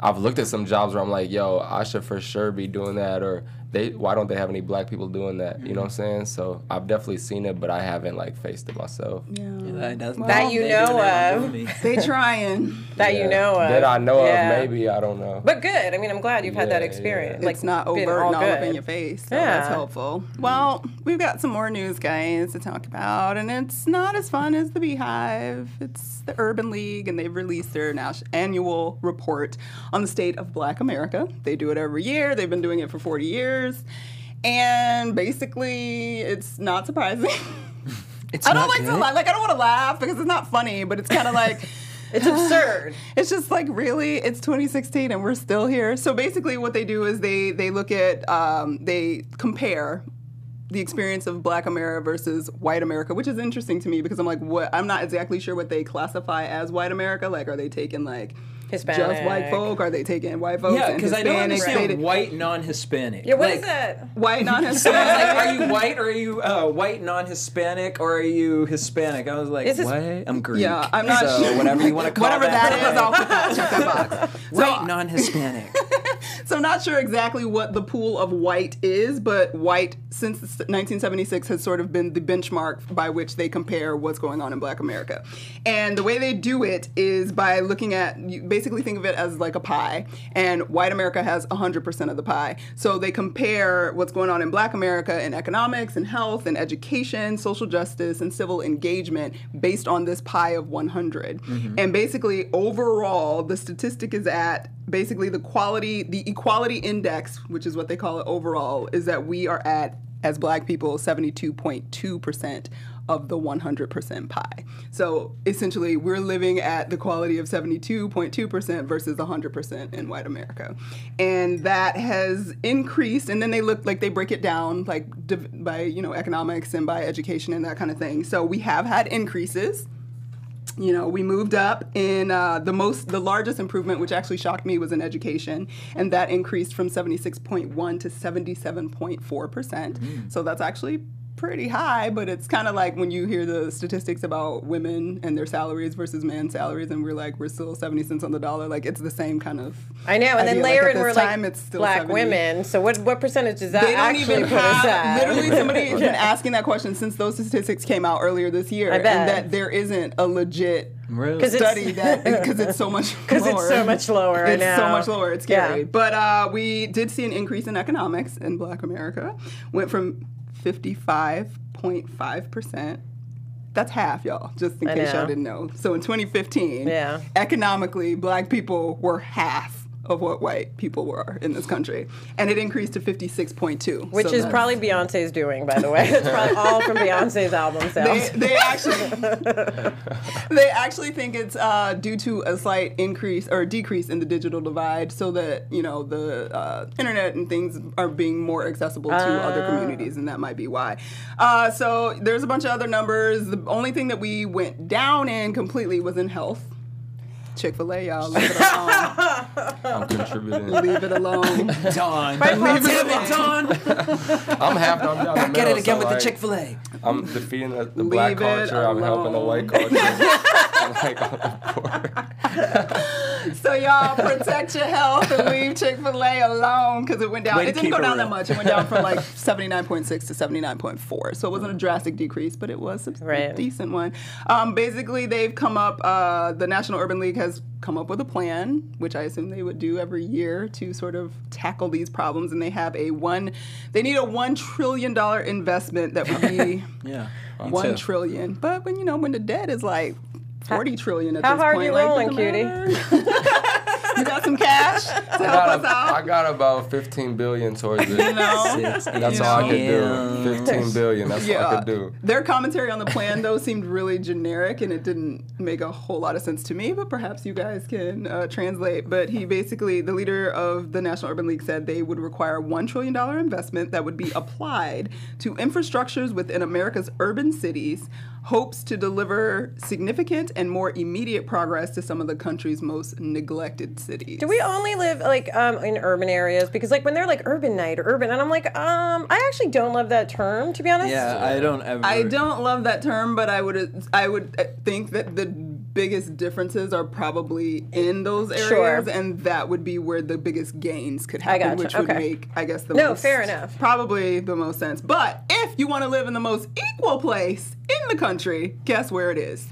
I've looked at some jobs where I'm like, yo, I should for sure be doing that, or they why don't they have any black people doing that? You know what I'm mm-hmm. saying? So I've definitely seen it, but I haven't like faced it myself. Yeah. That, does- That you know of. on movie. They trying. that you know of. That I know Yeah. of, maybe I don't know. But good. I mean, I'm glad you've had that experience. yeah. Like it's not been overt all all up in your face. So that's Yeah. helpful. Well, we've got some more news, guys, to talk about, and it's not as fun as the Beehive. It's the Urban League, and they've released their annual report on the state of Black America. They do it every year. They've been doing it for 40 years, and basically, it's not surprising. It's I don't like to good. laugh. Like I don't want to laugh because it's not funny, but it's kind of like. It's absurd. It's just like really, it's 2016 and we're still here. So basically, what they do is they they look at um, they compare the experience of Black America versus White America, which is interesting to me because I'm like, what? I'm not exactly sure what they classify as White America. Like, are they taking like just white folk? Are they taking white folks? Yeah, because I don't Hispanics? understand They- white non-Hispanic. Yeah, what like, is that? White So I was non-Hispanic. like, are you white or are you uh, white non-Hispanic or are you Hispanic? I was like, Is this- what? I'm Greek. Yeah, I'm not so sure. whatever you want to call Whatever that that is, I'll put that, check that box. White non-Hispanic. So I'm not sure exactly what the pool of white is, but white since 1976 has sort of been the benchmark by which they compare what's going on in Black America. And the way they do it is by looking at you basically think of it as like a pie, and white America has 100% of the pie. So they compare what's going on in Black America in economics and health and education, social justice, and civil engagement based on this pie of 100. Mm-hmm. And basically, overall, the statistic is at basically the quality, the equality index, which is what they call it overall, is that we are at, as black people, 72.2% of the 100% pie. So essentially, we're living at the quality of 72.2% versus 100% in white America. And that has increased, and then they look like they break it down like by, you know, economics and by education and that kind of thing. So we have had increases you know we moved up in uh, the most the largest improvement which actually shocked me was in education. And that increased from 76.1 to 77.4 percent. So that's actually pretty high but it's kind of like when you hear the statistics about women and their salaries versus men's salaries and we're like we're still 70 cents on the dollar like it's the same kind of I know, and then idea. layer like, in we're this like it's still black 70. women. So what what percentage is that they don't actually even put have literally somebody has been asking that question since those statistics came out earlier this year I bet. and that there isn't a legit Really? 'Cause it's- study that because it's so much Because it's so much lower. I It's so much lower. It's scary. Yeah. But uh, we did see an increase in economics in Black America. Went from 55.5 percent. That's half, y'all. Just in I case y'all didn't know. So in 2015, Yeah. economically, Black people were half of what white people were in this country, and it increased to 56.2, Which So is probably Beyonce's doing, by the way. It's probably all from Beyonce's album sales. they actually they actually think it's uh, due to a slight increase or decrease in the digital divide, so that you know the uh, internet and things are being more accessible to other Ah. communities, and that might be why. Uh, so there's a bunch of other numbers. The only thing that we went down in completely was in health. Chick Fil A, y'all, leave it alone. I'm contributing. leave it alone. Don. Leave it Damn alone. I'm half down down the Get middle, it again so, with the Chick Fil A. I'm defeating the, the black Leave it culture. I'm helping the white culture. I'm like on the board. So y'all protect your health and leave Chick Fil A alone because it went down. Way It didn't go down that much. It went down from like 79.6 to 79.4. So it wasn't a drastic decrease, but it was a Right. decent one. Um, basically, they've come up. Uh, the National Urban League has come up with a plan, which I assume they would do every year to sort of tackle these problems. And they have a one. They need a one trillion dollar investment that would be Yeah. one too. trillion. But when you know when the debt is like. Forty trillion at How this hard point. you like, rolling, doesn't cutie? you got some cash to I help got, us a- I out? got about 15 billion towards it. You know? Six, That's You all I know? could do. 15 billion. That's all I Yeah. could do. Their commentary on the plan, though, seemed really generic and it didn't make a whole lot of sense to me, but perhaps you guys can uh, translate. But he basically, the leader of the National Urban League said they would require $1 trillion investment that would be applied to infrastructures within America's urban cities, hopes to deliver significant and more immediate progress to some of the country's most neglected cities. Do we only live like um, in urban areas? Because like when they're like urban night or urban, and I'm like, um, I actually don't love that term to be honest. Yeah, I don't ever. I don't love that term, but I would I would think that the biggest differences are probably in those areas, Sure. and that would be where the biggest gains could happen, gotcha, which would okay. make, I guess, the No, most, fair enough. probably the most sense. But if you want to live in the most equal place in the country, guess where it is?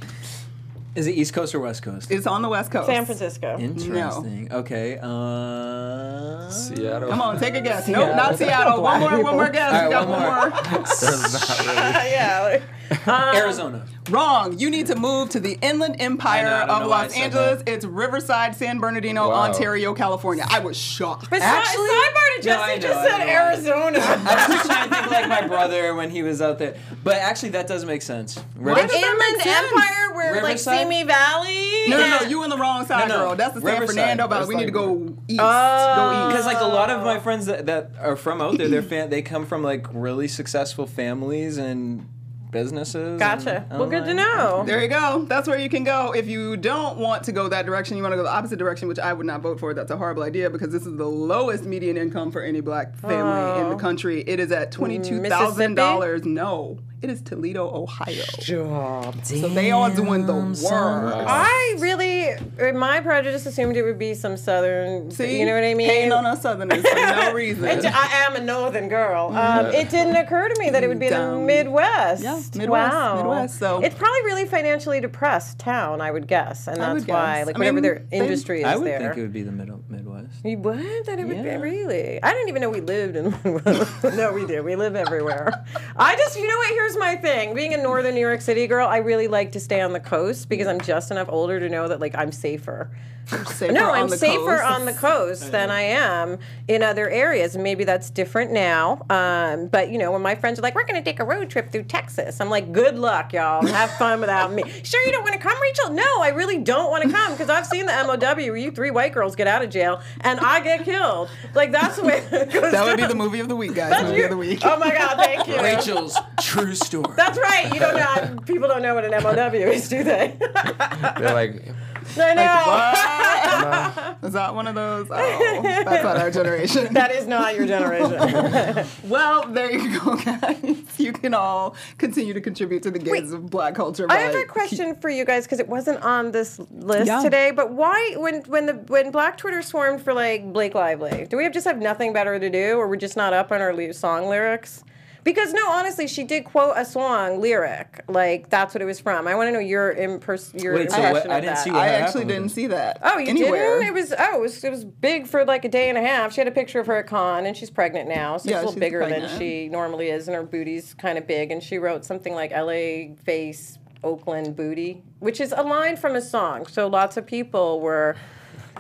Is it East Coast or West Coast? It's on the West Coast. San Francisco. Interesting. Okay. Uh, Seattle. Come on, take a guess. Nope, not Seattle. One more, one more guess. All we right, got one one more. more. There's not really. yeah. like- Arizona. Um, wrong. You need to move to the Inland Empire I know, I of know why I Los Angeles. that. It's Riverside, San Bernardino, Wow. Ontario, California. I was shocked. But Actually- si- sidebar to No, Jesse know, just said. Arizona. I was just trying to think like my brother when he was out there. But actually, that does make sense. Why does Inland that make sense? Empire, where like Riverside? Simi Valley. No, no, Yeah. no. You in the wrong side, No, no. girl. That's the San Riverside. Fernando Valley. That's We need to go east. Oh. go east. Because like a lot of my friends that, that are from out there, they're fan, they come from like really successful families and businesses. Gotcha. and- Well, good to know. There you go. That's where you can go. If you don't want to go that direction, you want to go the opposite direction, which I would not vote for. That's a horrible idea because this is the lowest median income for any black family in oh. the Oh. country. It is at twenty-two thousand dollars. No, it is Toledo, Ohio. Job. So they are doing the work. I really, in my prejudice, assumed it would be some southern. See, you know what I mean? Hating on us Southerners for no reason. It- I am a northern girl. Um, it didn't occur to me that it would be the Midwest. Yeah, Midwest, Wow. Midwest, so- it's probably really financially depressed town, I would guess, and I that's would why, guess. like I whatever mean, their they- industry is I would there. think it would be the middle Midwest. You would? That it would Yeah. really? I didn't even know we lived in. no, we do. We live everywhere. I just, you know what? Here's my thing. Being a northern New York City girl, I really like to stay on the coast because I'm just enough older to know that like I'm safer. Safer No, I'm safer coast. on the coast than I am in other areas. And maybe that's different now. Um, but you know, when my friends are like, "We're going to take a road trip through Texas," I'm like, "Good luck, y'all. Have fun without me." Sure, you don't want to come, Rachel? No, I really don't want to come because I've seen the MOW where you three white girls get out of jail and I get killed. Like that's the way. It goes That would be the movie of the week, guys. That's movie you- of the week. Oh my God! Thank you. Rachel's true story. That's right. You don't know. People don't know what an MOW is, do they? They're like, I know. Is that one of those? Oh, that's not our generation. That is not your generation. well, there you go, guys. You can all continue to contribute to the gains of black culture. I have a question for you guys because it wasn't on this list Yeah. today. But why, when when the when Black Twitter swarmed for like Blake Lively, do we have just have nothing better to do, or we're just not up on our song lyrics? Because no, honestly, she did quote a song lyric, like that's what it was from. I want to know your impers- your Wait, so impression what- of I didn't that. see what I happened actually didn't see that. Oh, you anywhere. didn't? It was oh, it was, it was big for like a day and a half. She had a picture of her at con, and she's pregnant now, so Yeah, she's a little she's bigger than she normally is, and her booty's kind of big. And she wrote something like "L.A. face, Oakland booty," which is a line from a song. So lots of people were.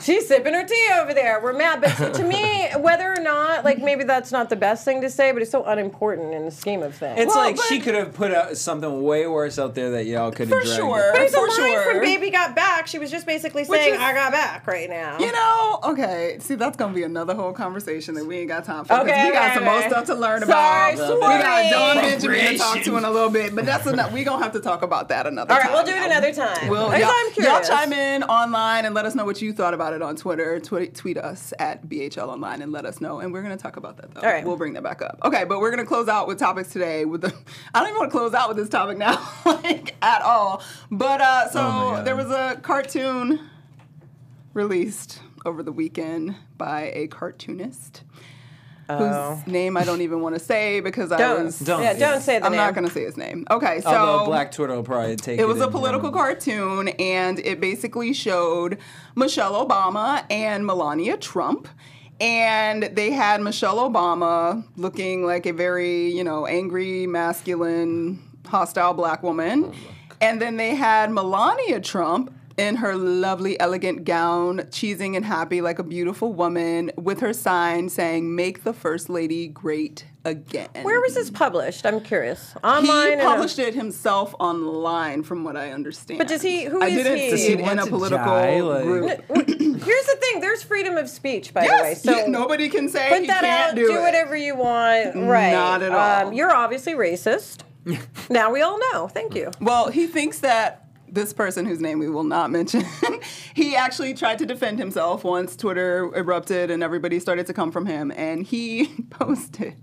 She's sipping her tea over there. We're mad, but to me, whether or not, like maybe that's not the best thing to say, but it's so unimportant in the scheme of things. It's Well, like she could have put out something way worse out there that y'all could have For dragged. sure. but it's a for line sure. from "Baby Got Back." She was just basically saying, is- "I got back" right now. You know, okay. See, that's gonna be another whole conversation that we ain't got time for. 'cause Okay, we got okay, some more okay. stuff to learn Sorry, about. We got Don. Benjamin to talk to in a little bit, but that's enough. We're gonna have to talk about that another All time. right, we'll do it another time. Well, Because y'all, I'm y'all curious. chime in online and let us know what you thought about it on Twitter. Tweet, tweet us at BHL Online and let us know. And we're going to talk about that, though. All right. We'll bring that back up. Okay, but we're going to close out with topics today. With the, I don't even want to close out with this topic now, like at all. But uh, so Oh there was a cartoon released over the weekend by a cartoonist. Oh. Whose name I don't even want to say because I Don't. was. Don't. Yeah, don't say the I'm name. not going to say his name. Okay, so Although Black Twitter will probably take it. it was a and political run. cartoon, and it basically showed Michelle Obama and Melania Trump. And they had Michelle Obama looking like a very, you know, angry, masculine, hostile black woman. Oh, and then they had Melania Trump in her lovely, elegant gown, cheesing and happy like a beautiful woman, with her sign saying, Make the First Lady Great Again. Where was this published? I'm curious. Online. and- published it himself online, from what I understand. But does he- who I is didn't he? see Does it he in a political die, like- group. Here's the thing. There's freedom of speech, by the way. Yes, So yeah, nobody can say put that can't out. do, Do, it. whatever you want. Right. Not at all. Um, you're obviously racist. Now we all know. Thank you. Well, he thinks that this person whose name we will not mention, he actually tried to defend himself once Twitter erupted and everybody started to come from him. And he posted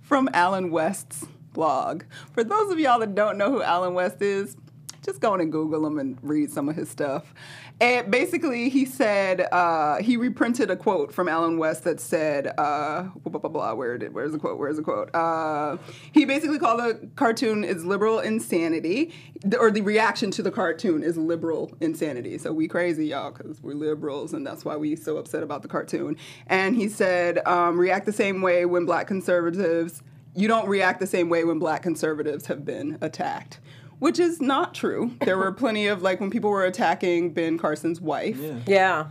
from Allen West's blog. For those of y'all that don't know who Allen West is, just go on and Google him and read some of his stuff. And basically, he said uh, he reprinted a quote from Allen West that said, uh, blah, blah, blah, where did, where's the quote? Where's the quote? Uh, he basically called the cartoon is liberal insanity, or the reaction to the cartoon is liberal insanity. So we crazy, y'all, because we're liberals, and that's why we so upset about the cartoon. And he said, um, react the same way when black conservatives, you don't react the same way when black conservatives have been attacked which is not true. There were plenty of like when people were attacking Ben Carson's wife. Yeah.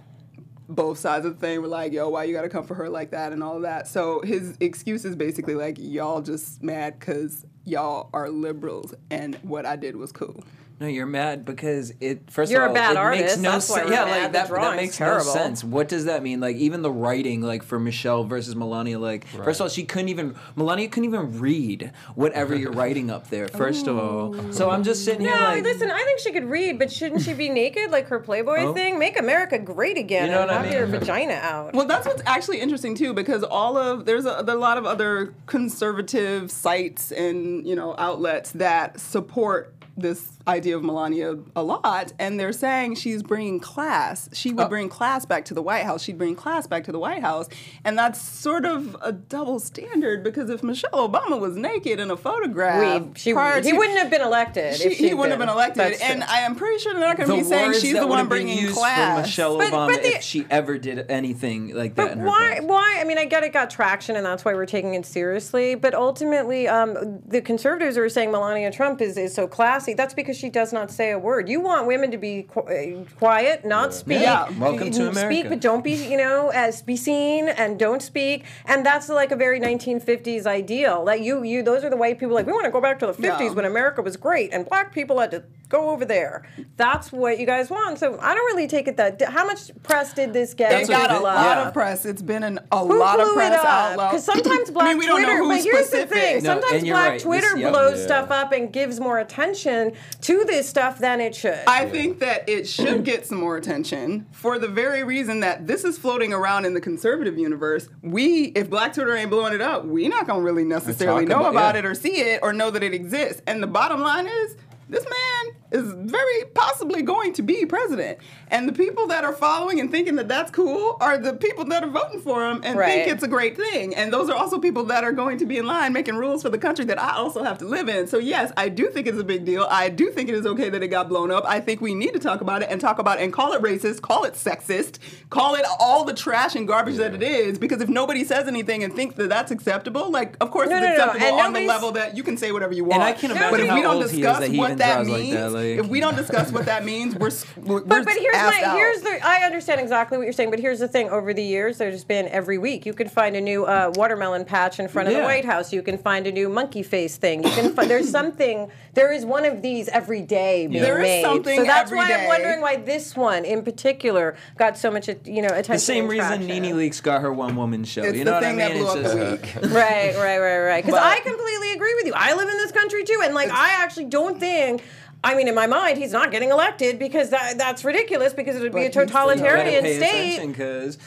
Both sides of the thing were like, "Yo, why you gotta come for her like that?" and all of that. So his excuse is basically like, "Y'all just mad because y'all are liberals, and what I did was cool." No, you're mad because it. First You're of all, bad it artist, makes no sense. Yeah, mad. like that. That makes terrible. no sense. What does that mean? Like even the writing, like for Michelle versus Melania. Like first of all, she couldn't even. Melania couldn't even read whatever you're writing up there. First of all, oh. so I'm just sitting here No, like. listen, I think she could read, but shouldn't she be naked like her Playboy Oh. thing? Make America great again You know and what I have your vagina out. Well, that's what's actually interesting too, because all of there's a, there a lot of other conservative sites and you know outlets that support this idea of Melania a lot, and they're saying she's bringing class. She would bring class back to the White House. She'd bring class back to the White House, and that's sort of a double standard because if Michelle Obama was naked in a photograph, we, she, prior he to- wouldn't have been elected. she, if he she'd wouldn't have been elected, That's and true. I am pretty sure they're not going to be saying words she's that the would one have been bringing used class. for Michelle But- Obama but the- if she ever did anything like that. But in her why? films. Why? I mean, I get it got traction, and that's why we're taking it seriously. But ultimately, um, the conservatives are saying Melania Trump is, is so classy. That's because she does not say a word. You want women to be qu- quiet, not speak. Yeah. Welcome to You America. Speak, but don't be, you know, as be seen and don't speak. And that's like a very 1950s ideal. Like you, you, those are the white people. Like we want to go back to the 50s Yeah. when America was great, and black people had to go over there. That's what you guys want. So I don't really take it that. How much press did this get? It what got a lot Yeah. of press. It's been an, a Who lot of blew press it up? out Because sometimes black I mean, we don't Twitter. know who's but here's specific. the thing: No, sometimes and you're black right. Twitter It's- yep. blows Yeah. stuff up and gives more attention to this stuff than it should. I think that it should get some more attention for the very reason that this is floating around in the conservative universe. We, if Black Twitter ain't blowing it up, we not gonna really necessarily know about- about yeah. it or see it or know that it exists. And the bottom line is, this man is very possibly going to be president. And the people that are following and thinking that that's cool are the people that are voting for him and Right. think it's a great thing. And those are also people that are going to be in line making rules for the country that I also have to live in. So yes, I do think it's a big deal. I do think it is okay that it got blown up. I think we need to talk about it and talk about it and call it racist, call it sexist, call it all the trash and garbage that it is. Because if nobody says anything and thinks that that's acceptable, like of course No, it's no, no, acceptable and on the level that you can say whatever you want. And I can but imagine if how we don't old he is discuss that what that draws like that, like- if we don't discuss what that means, we're s- we're, But, but here's my out. here's the I understand exactly what you're saying, but here's the thing: over the years, there's been every week you could find a new uh, watermelon patch in front of the White House. You can find a new monkey face thing. You can find there's something. There is one of these every day being There is made. something so that's every why day. I'm wondering why this one in particular got so much you know attention. The same reason traction. Nene Leakes got her one woman show. It's you know the what I mean? that blew It's up just- the week. Right, right, right, right. Because I completely agree with you. I live in this country too, and like I actually don't think. I mean, in my mind, he's not getting elected because that, that's ridiculous because it would be a But he's still- You gotta totalitarian pay state. attention, 'cause-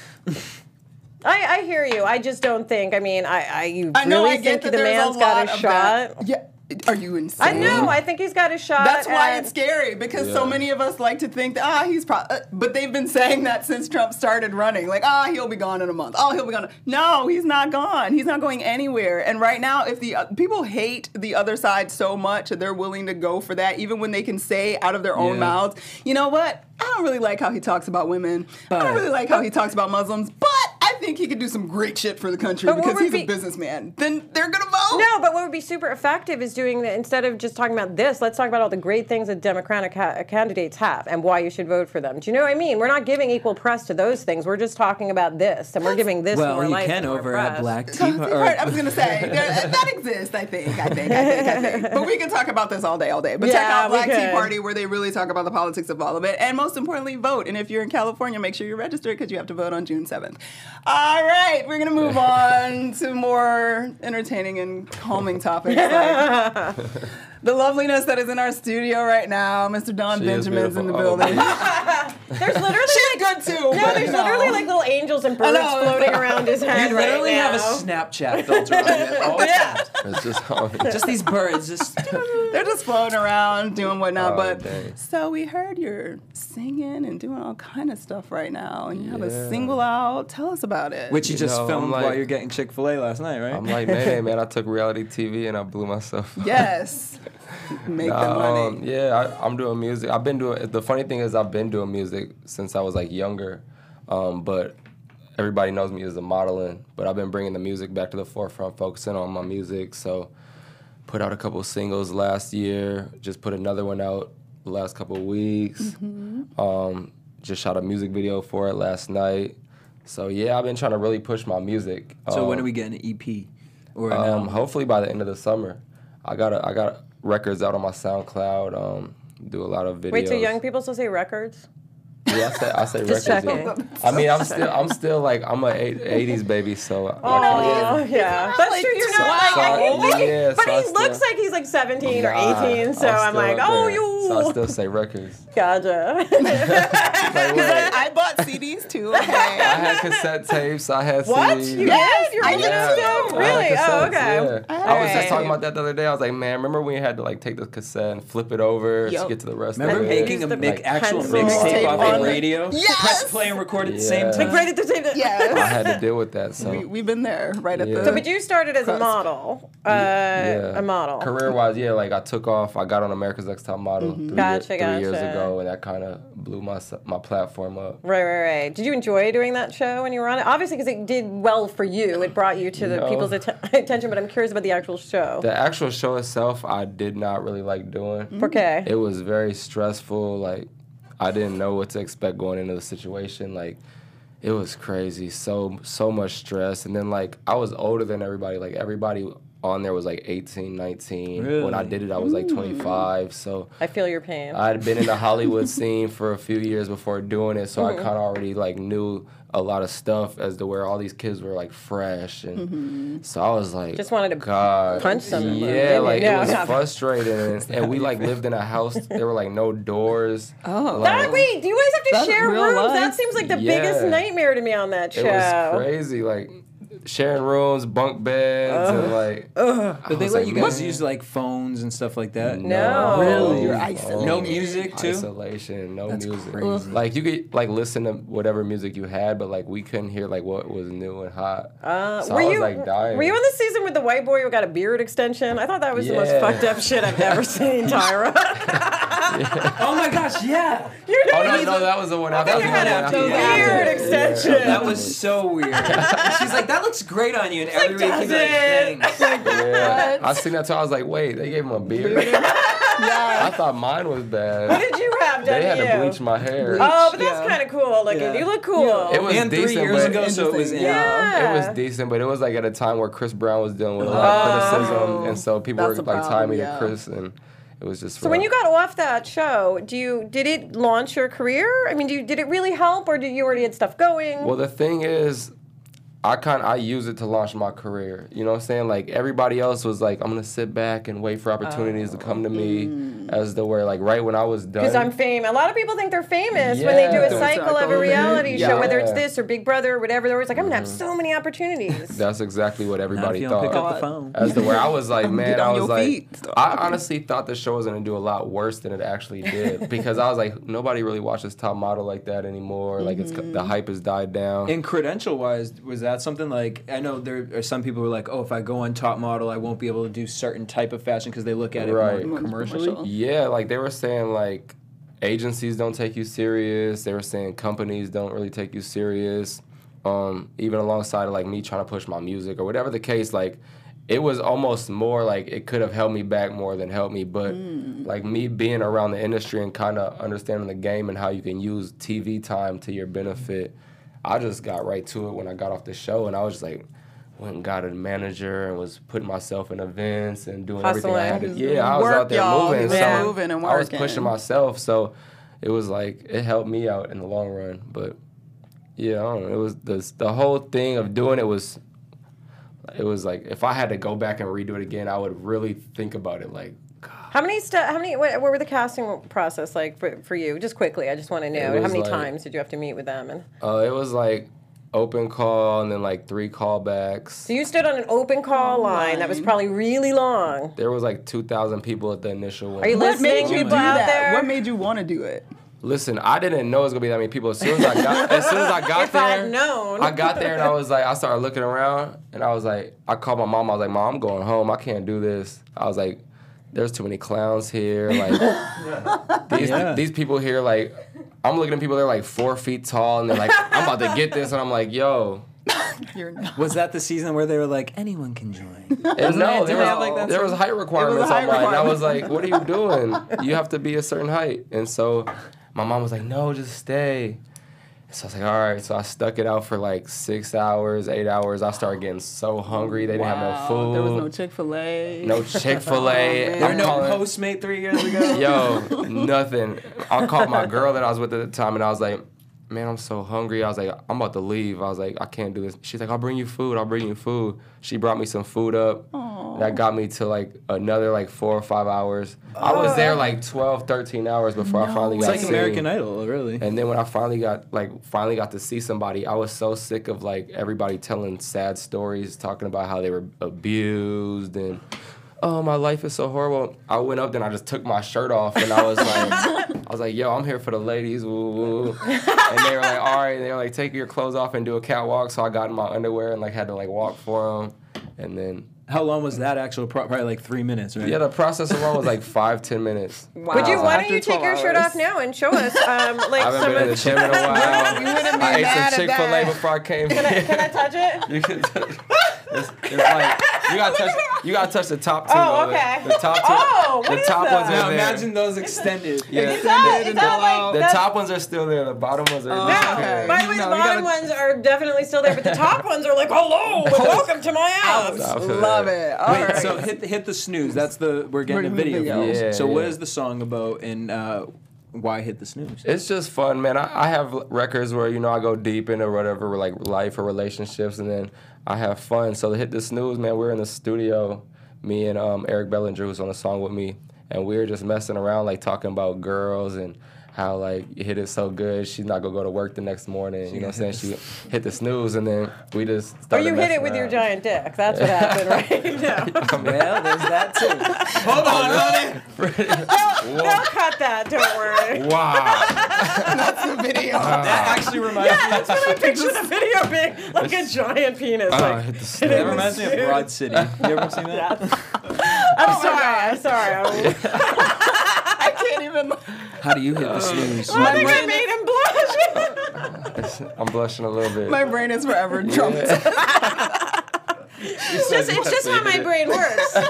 I, I hear you. I just don't think. I mean, I, I you I know really I get think that the there's man's a got a shot. that. Yeah, are you insane? I know. I think he's got a shot. That's why and- it's scary because so many of us like to think that ah he's pro- uh, but they've been saying that since Trump started running like ah he'll be gone in a month oh he'll be gone no he's not gone he's not going anywhere and right now if the uh, people hate the other side so much that they're willing to go for that even when they can say out of their own Yeah. mouths you know what I don't really like how he talks about women I don't really like how he talks about Muslims but I think he could do some great shit for the country But because he's be- a businessman then they're gonna vote No, but what would be super effective is doing that instead of just talking about this, let's talk about all the great things that Democratic ca- candidates have and why you should vote for them. Do you know what I mean? We're not giving equal press to those things. We're just talking about this, and we're giving this more well, you life can and over press. at Black Tea Tea Party. Party, I was gonna say that exists. I think. I think. I think. I think. But we can talk about this all day, all day. But check Yeah, out Black Tea. Party, where they really talk about the politics of all of it, and most importantly, vote. And if you're in California, make sure you're registered because you have to vote on June seventh. Uh, All right, we're gonna move on to more entertaining and calming topics. Like the loveliness that is in our studio right now. Mr. Don She Benjamin's in the beautiful. Oh, building. There's literally She's like good too. no, there's you know. literally like little angels and birds know. floating around his head You right literally now. have a Snapchat filter on it. all the. It's just. Just these birds. Just They're just floating around doing whatnot. Oh, but dang. so we heard you're singing and doing all kind of stuff right now, and you have a single out. Tell us about it. which you You just know, I'm filmed while you're getting Chick Fil A last night, right? I'm like, man, hey, man, I took reality TV and I blew myself. yes, make the money. um, yeah, I, I'm doing music. I've been doing. The funny thing is, I've been doing music since I was like younger, um, but everybody knows me as a modeling. But I've been bringing the music back to the forefront, focusing on my music. So, put out a couple singles last year. Just put another one out the last couple weeks. Um, just shot a music video for it last night. So yeah, I've been trying to really push my music. so when Um, are we getting an EP? Or an um, album? hopefully by the end of the summer. I got a, I got records out on my SoundCloud. Um, do a lot of videos. Wait, so young people still say records? Yeah, I say I say records. yeah. I mean, I'm still I'm still like I'm a 80s baby, so. like, Oh, yeah. That's like true. You're not like, I twelve. can think Yeah, but so he I looks still- like he's like 17 or 18, so I'm I'm like, oh, there. you. So I still say records. Gotcha. Like, what? I bought CDs too. I had cassette tapes. I had what? CDs. You Yes. You're I really did into too. stuff? I Really? Oh, okay. yeah. I was Alright. just talking about that the other day. I was like, man, remember when you had to like take the cassette and flip it over Yup. to get to the rest Remember of it? making a the make like actual mixtape off on the radio? Yes! Press play and record at the same Yeah. time. Like right at the same time. I had to deal with that. So we, we've been there right at Yeah. the. So, but you started as a model. Uh, yeah. A model. Career wise, yeah, like I took off. I got on America's Next Top Model three, mm-hmm. Gotcha, three years ago, and that kind of blew my my platform up. Right, right, right. Did you enjoy doing that show when you were on it? Obviously, because it did well for you. It brought you to the No. people's atten- attention, but I'm curious about the actual show. The actual show itself, I did not really like doing. Okay. It was very stressful. Like I didn't know what to expect going into the situation. Like it was crazy. So so much stress. And then like I was older than everybody. Like everybody on there was like 18, 19. When I did it, I was like 25. So I feel your pain. I had been in the Hollywood scene for a few years before doing it, so I mm-hmm. kind of already like knew a lot of stuff as to where all these kids were like fresh, and mm-hmm. so I was like, Just wanted to God, punch them. Yeah, you? like Yeah. it was frustrating, and, and we like lived in a house. There were like no doors. Oh. like, That, wait, do you guys have to share rooms? life. That seems like the Yeah. biggest nightmare to me on that show. it was crazy, like sharing rooms, bunk beds, and like. I Did they let like, you guys man. use like phones and stuff like that? No. Really? You're Oh, isolated. No music too? Isolation, no That's music. crazy. Like you could like listen to whatever music you had, but like we couldn't hear like what was new and hot. Uh, so were I was you like dying. were you on the season with the white boy who got a beard extension? I thought that was the most fucked up shit I've ever seen, Tyra. Oh my gosh, yeah. you Oh no, no, that was the one after. was the one after the that. beard Yeah. That was so weird. She's like, that looks great on you, and every week he'd be like, thanks. Yeah, I seen that too. I was like, wait, they gave him a beard. I thought mine was bad. What did you have done They had to to you? bleach my hair. Oh, but that's Yeah. kind of cool looking. Yeah. You look cool. It was and three decent, years but ago, so it was in. Yeah. It was decent, but it was like at a time where Chris Brown was dealing with a lot of oh. criticism, and so people That's were like problem, tying me yeah. to Chris, and it was just. So when you got off that show, do you did it launch your career? I mean, do you, did it really help, or did you already had stuff going? Well, the thing is, I kind I use it to launch my career. You know what I'm saying? Like everybody else was like, I'm gonna sit back and wait for opportunities to come to me, as the where like right when I was done. Because I'm famous. A lot of people think they're famous when they do a cycle of a reality show, whether it's this or Big Brother or whatever. They're always like, I'm gonna have so many opportunities. That's exactly what Now if everybody you don't pick thought. up the phone. As the where I was like, man, I was like, feet. I honestly thought the show was gonna do a lot worse than it actually did because I was like, nobody really watches Top Model like that anymore. Like it's Mm-hmm. the hype has died down. And credential wise, was that something like I know there are some people who are like, oh, if I go on top model, I won't be able to do certain type of fashion because they look at it Right. more More commercially. commercial. Yeah, like they were saying like agencies don't take you serious. They were saying companies don't really take you serious. Um, even alongside of like me trying to push my music or whatever the case, like it was almost more like it could have held me back more than helped me. But like me being around the industry and kind of understanding the game and how you can use TV time to your benefit, I just got right to it when I got off the show and I was just like went and got a manager and was putting myself in events and doing everything I had to. Yeah, I was Work, out there y'all. moving. So moving and I was pushing myself, so it was like it helped me out in the long run. But yeah, I don't know. It was the the whole thing of doing it was. It was like if I had to go back and redo it again, I would really think about it. Like, How many stu- How many? What, what were the casting process like for, for you? Just quickly, I just want to know how many like- times did you have to meet with them? And uh, it was like open call and then like three callbacks. so you stood on an open call line that was probably really long. There was like two thousand people at the initial one. Are you What made you people do out that? there? What made you want to do it? Listen, I didn't know it was gonna be that many people. As soon as I got, as soon as I got If I'd there, known. I got there and I was like, I started looking around and I was like, I called my mom. I was like, Mom, I'm going home. I can't do this. I was like, there's too many clowns here. Like these Yeah. these people here, like I'm looking at people. They're like four feet tall and they're like, I'm about to get this, and I'm like, Yo. You're not. Was that the season where they were like, anyone can join? And no, there was, like, that there sort was height requirements height on mine. And I was like, what are you doing? You have to be a certain height. And so my mom was like, no, just stay. So I was like, all right. So I stuck it out for like six hours, eight hours. I started getting so hungry. They didn't have no food. There was no Chick Fil A. no Chick Fil Oh, A. man. There were no calling- Postmate three years ago. Yo, nothing. I called my girl that I was with at the time, and I was like, "Man, I'm so hungry." I was like, "I'm about to leave." I was like, "I can't do this." She's like, "I'll bring you food. I'll bring you food." She brought me some food up. That got me to like another like four or five hours. I was there like 12, 13 hours before I finally It's got like seen. American Idol, really. And then when I finally got like finally got to see somebody, I was so sick of like everybody telling sad stories, talking about how they were abused and oh my life is so horrible. I went up there and I just took my shirt off and I was like I was like, yo, I'm here for the ladies, woo woo. And they were like, all right, and they were like, take your clothes off and do a catwalk. So I got in my underwear and like had to like walk for them. And then How long was that actual? Pro- probably like three minutes, right? yeah, the process alone was like five, ten minutes. Wow. Would you? Why don't After you take your shirt hours. off now and show us, um, like I haven't some been in the of? gym in a while. You wouldn't be I ate mad some at Chick Fil A that. before I came Can I, here. can I touch it? You can touch. It's, it's like you gotta touch. You gotta touch the top two. Oh, okay. The top two. Oh, what the is top that? ones are Now there. imagine those extended. Yeah. Is that, is and that below. like The that's- top ones are still there. The bottom ones are. Oh, No, okay. by the way, No, the you bottom gotta- ones are definitely still there, but the top ones are like, hello, welcome to my house. Love it. All Wait, right. so hit the, hit the snooze. That's the we're getting We're a video. video. Yeah, so what yeah. is the song about, and uh, why hit the snooze? It's just fun, man. I, I have records where you know I go deep into whatever, like life or relationships, and then I have fun. So to hit the snooze, man, we're in the studio, me and um, Eric Bellinger, who's on the song with me, and we were just messing around, like talking about girls and how like you hit it so good, she's not gonna go to work the next morning. You know what I'm saying? She hit the snooze, and then we just Or you hit messing it with your giant dick. That's what happened, right? No. well, there's that too. Hold on, honey. They'll cut that, don't worry. Wow. That's the video. That actually reminds me. That's what I picture the video being like a giant penis. Oh, like, hit the That snooze. reminds me of Broad City. You ever seen that? I'm sorry, I'm sorry. I, I can't even. How do you hit the snooze? I think I made him blush. I'm blushing a little bit. My brain is forever drunk. it's just, it's just how my brain works.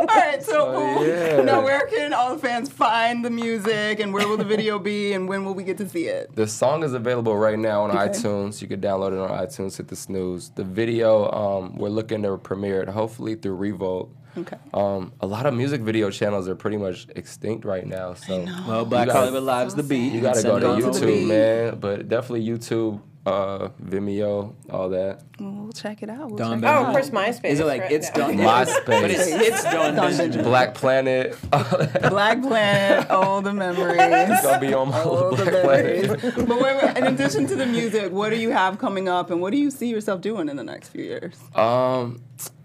All right, so Oh, yeah. now where can all the fans find the music, and where will the video be, and when will we get to see it? The song is available right now on iTunes. You can download it on iTunes. Hit the snooze. The video, um, we're looking to premiere it hopefully through Revolt. Okay. Um, a lot of music video channels are pretty much extinct right now. So Well, Black gotta- Hollywood Live's the beat. you gotta go Send to it to YouTube, man. But definitely YouTube, uh, Vimeo, all that. Well, we'll check it out. We'll Don check it Oh, Benjamin. of course, MySpace. Is it like right? it's No. done? MySpace. But it's it's done. Benjamin. Black Planet. all. Black Planet, all the memories. Gonna be on my All the Black memories. Planet. but wait, wait, in addition to the music, what do you have coming up, and what do you see yourself doing in the next few years? Um,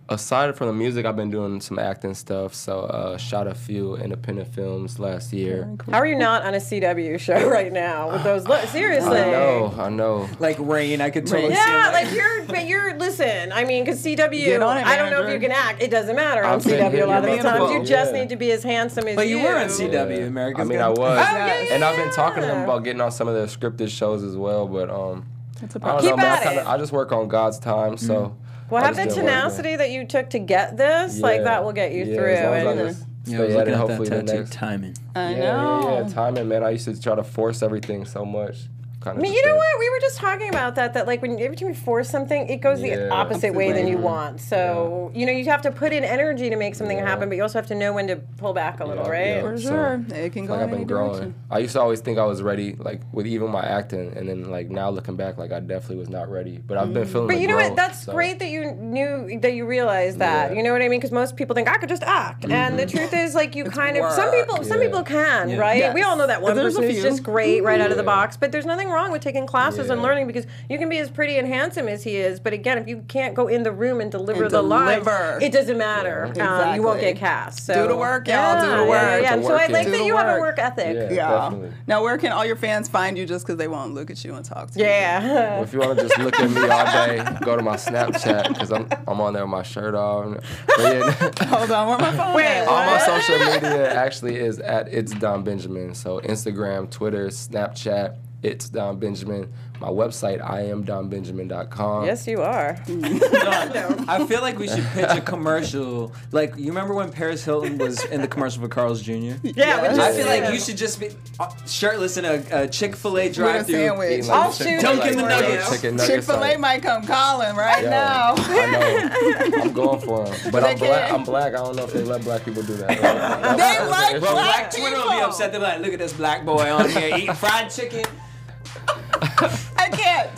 aside from the music, I've been doing some acting stuff. So uh, shot a few independent films last year. How are you not on a CW show right now with those? Look, seriously. I know, I know. Like rain, I could totally see. Yeah, him, like you're, but you're. Listen, I mean, because CW, Get on it, I don't know if you can act. It doesn't matter on I've been CW a lot of the it times. up. You just Yeah. need to be as handsome as you. But you were on CW. CW, America's I mean, Got I was, yeah, yeah, and I've been talking to them about getting on some of their scripted shows as well. But um, That's a I don't Keep know, man. at I, kinda, it. I just work on God's time, so. Well, I have the just been working. tenacity that you took to get this. Like that will get you Yeah, through. as long as and- Yeah, I stay was at looking it, at hopefully that the tattoo next. timing. I yeah, know. yeah, yeah, timing, man. I used to try to force everything so much. Kind I of. mean, you know what? We were just talking about that. That like when every time you force something, it goes the Yeah. opposite way than you want. So you know, you have to put in energy to make something Yeah. happen, but you also have to know when to pull back a little, Yeah, right? yeah. For So, sure. It can go Like in I've any been growing. direction. I used to always think I was ready, like with even my acting, and then like now looking back, like I definitely was not ready. But I've been mm. feeling. But the you know what? That's so. great that you knew that you realized that. Yeah. You know what I mean? Because most people think I could just act, and the mm-hmm. truth is, like, you kind of some people some Yeah. people can, Yeah. right? Yes. We all know that one person who's just great right out of the box. But there's nothing wrong with taking classes and learning because you can be as pretty and handsome as he is. But again, if you can't go in the room and deliver And the lines, deliver. it doesn't matter. Um, you won't get cast. So. Do the work, y'all. Do the work. Yeah, yeah. The so I like is- that you the have a work. work ethic. Yeah. Yeah. Now, where can all your fans find you just because they won't look at you and talk to you? Yeah. If you want to just look at me all day, go to my Snapchat because I'm I'm on there with my shirt off. Yeah, Hold on, where my phone Wait, all my social media actually is at it's Don Benjamin. So Instagram, Twitter, Snapchat, it's Don Benjamin. My website, iamdonbenjamin.com. yes, you are. I feel like we should pitch a commercial. Like you remember when Paris Hilton was in the commercial for Carl's Jr. Yeah, we Yes. just I feel like you should just be uh, shirtless in a, a Chick Fil A With a drive-through. sandwich. Eating I'll shoot Dunkin' it the for Nuggets. nuggets. Chick Fil A might come calling right Yo, now. I know. I'm going for them. But They I'm black. can't. I'm black. I don't know if they let black people do that. They like Well, black Black Twitter will be people. upset. They're like, "Look at this black boy on here eating fried chicken."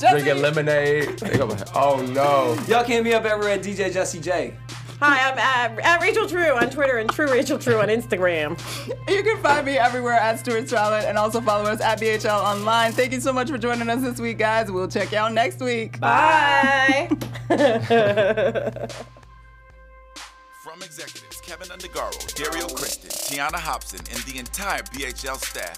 I Drinking lemonade. They go, oh no. Y'all can be up everywhere at DJ Jesse J. Hi, I'm at, at Rachel True on Twitter and True Rachel True on Instagram. You can find me everywhere at Stuart Charlotte and also follow us at BHL Online. Thank you so much for joining us this week, guys. We'll check you out next week. Bye. From executives Kevin Undergaro, Dario Kristen, Tiana Hobson, and the entire BHL staff,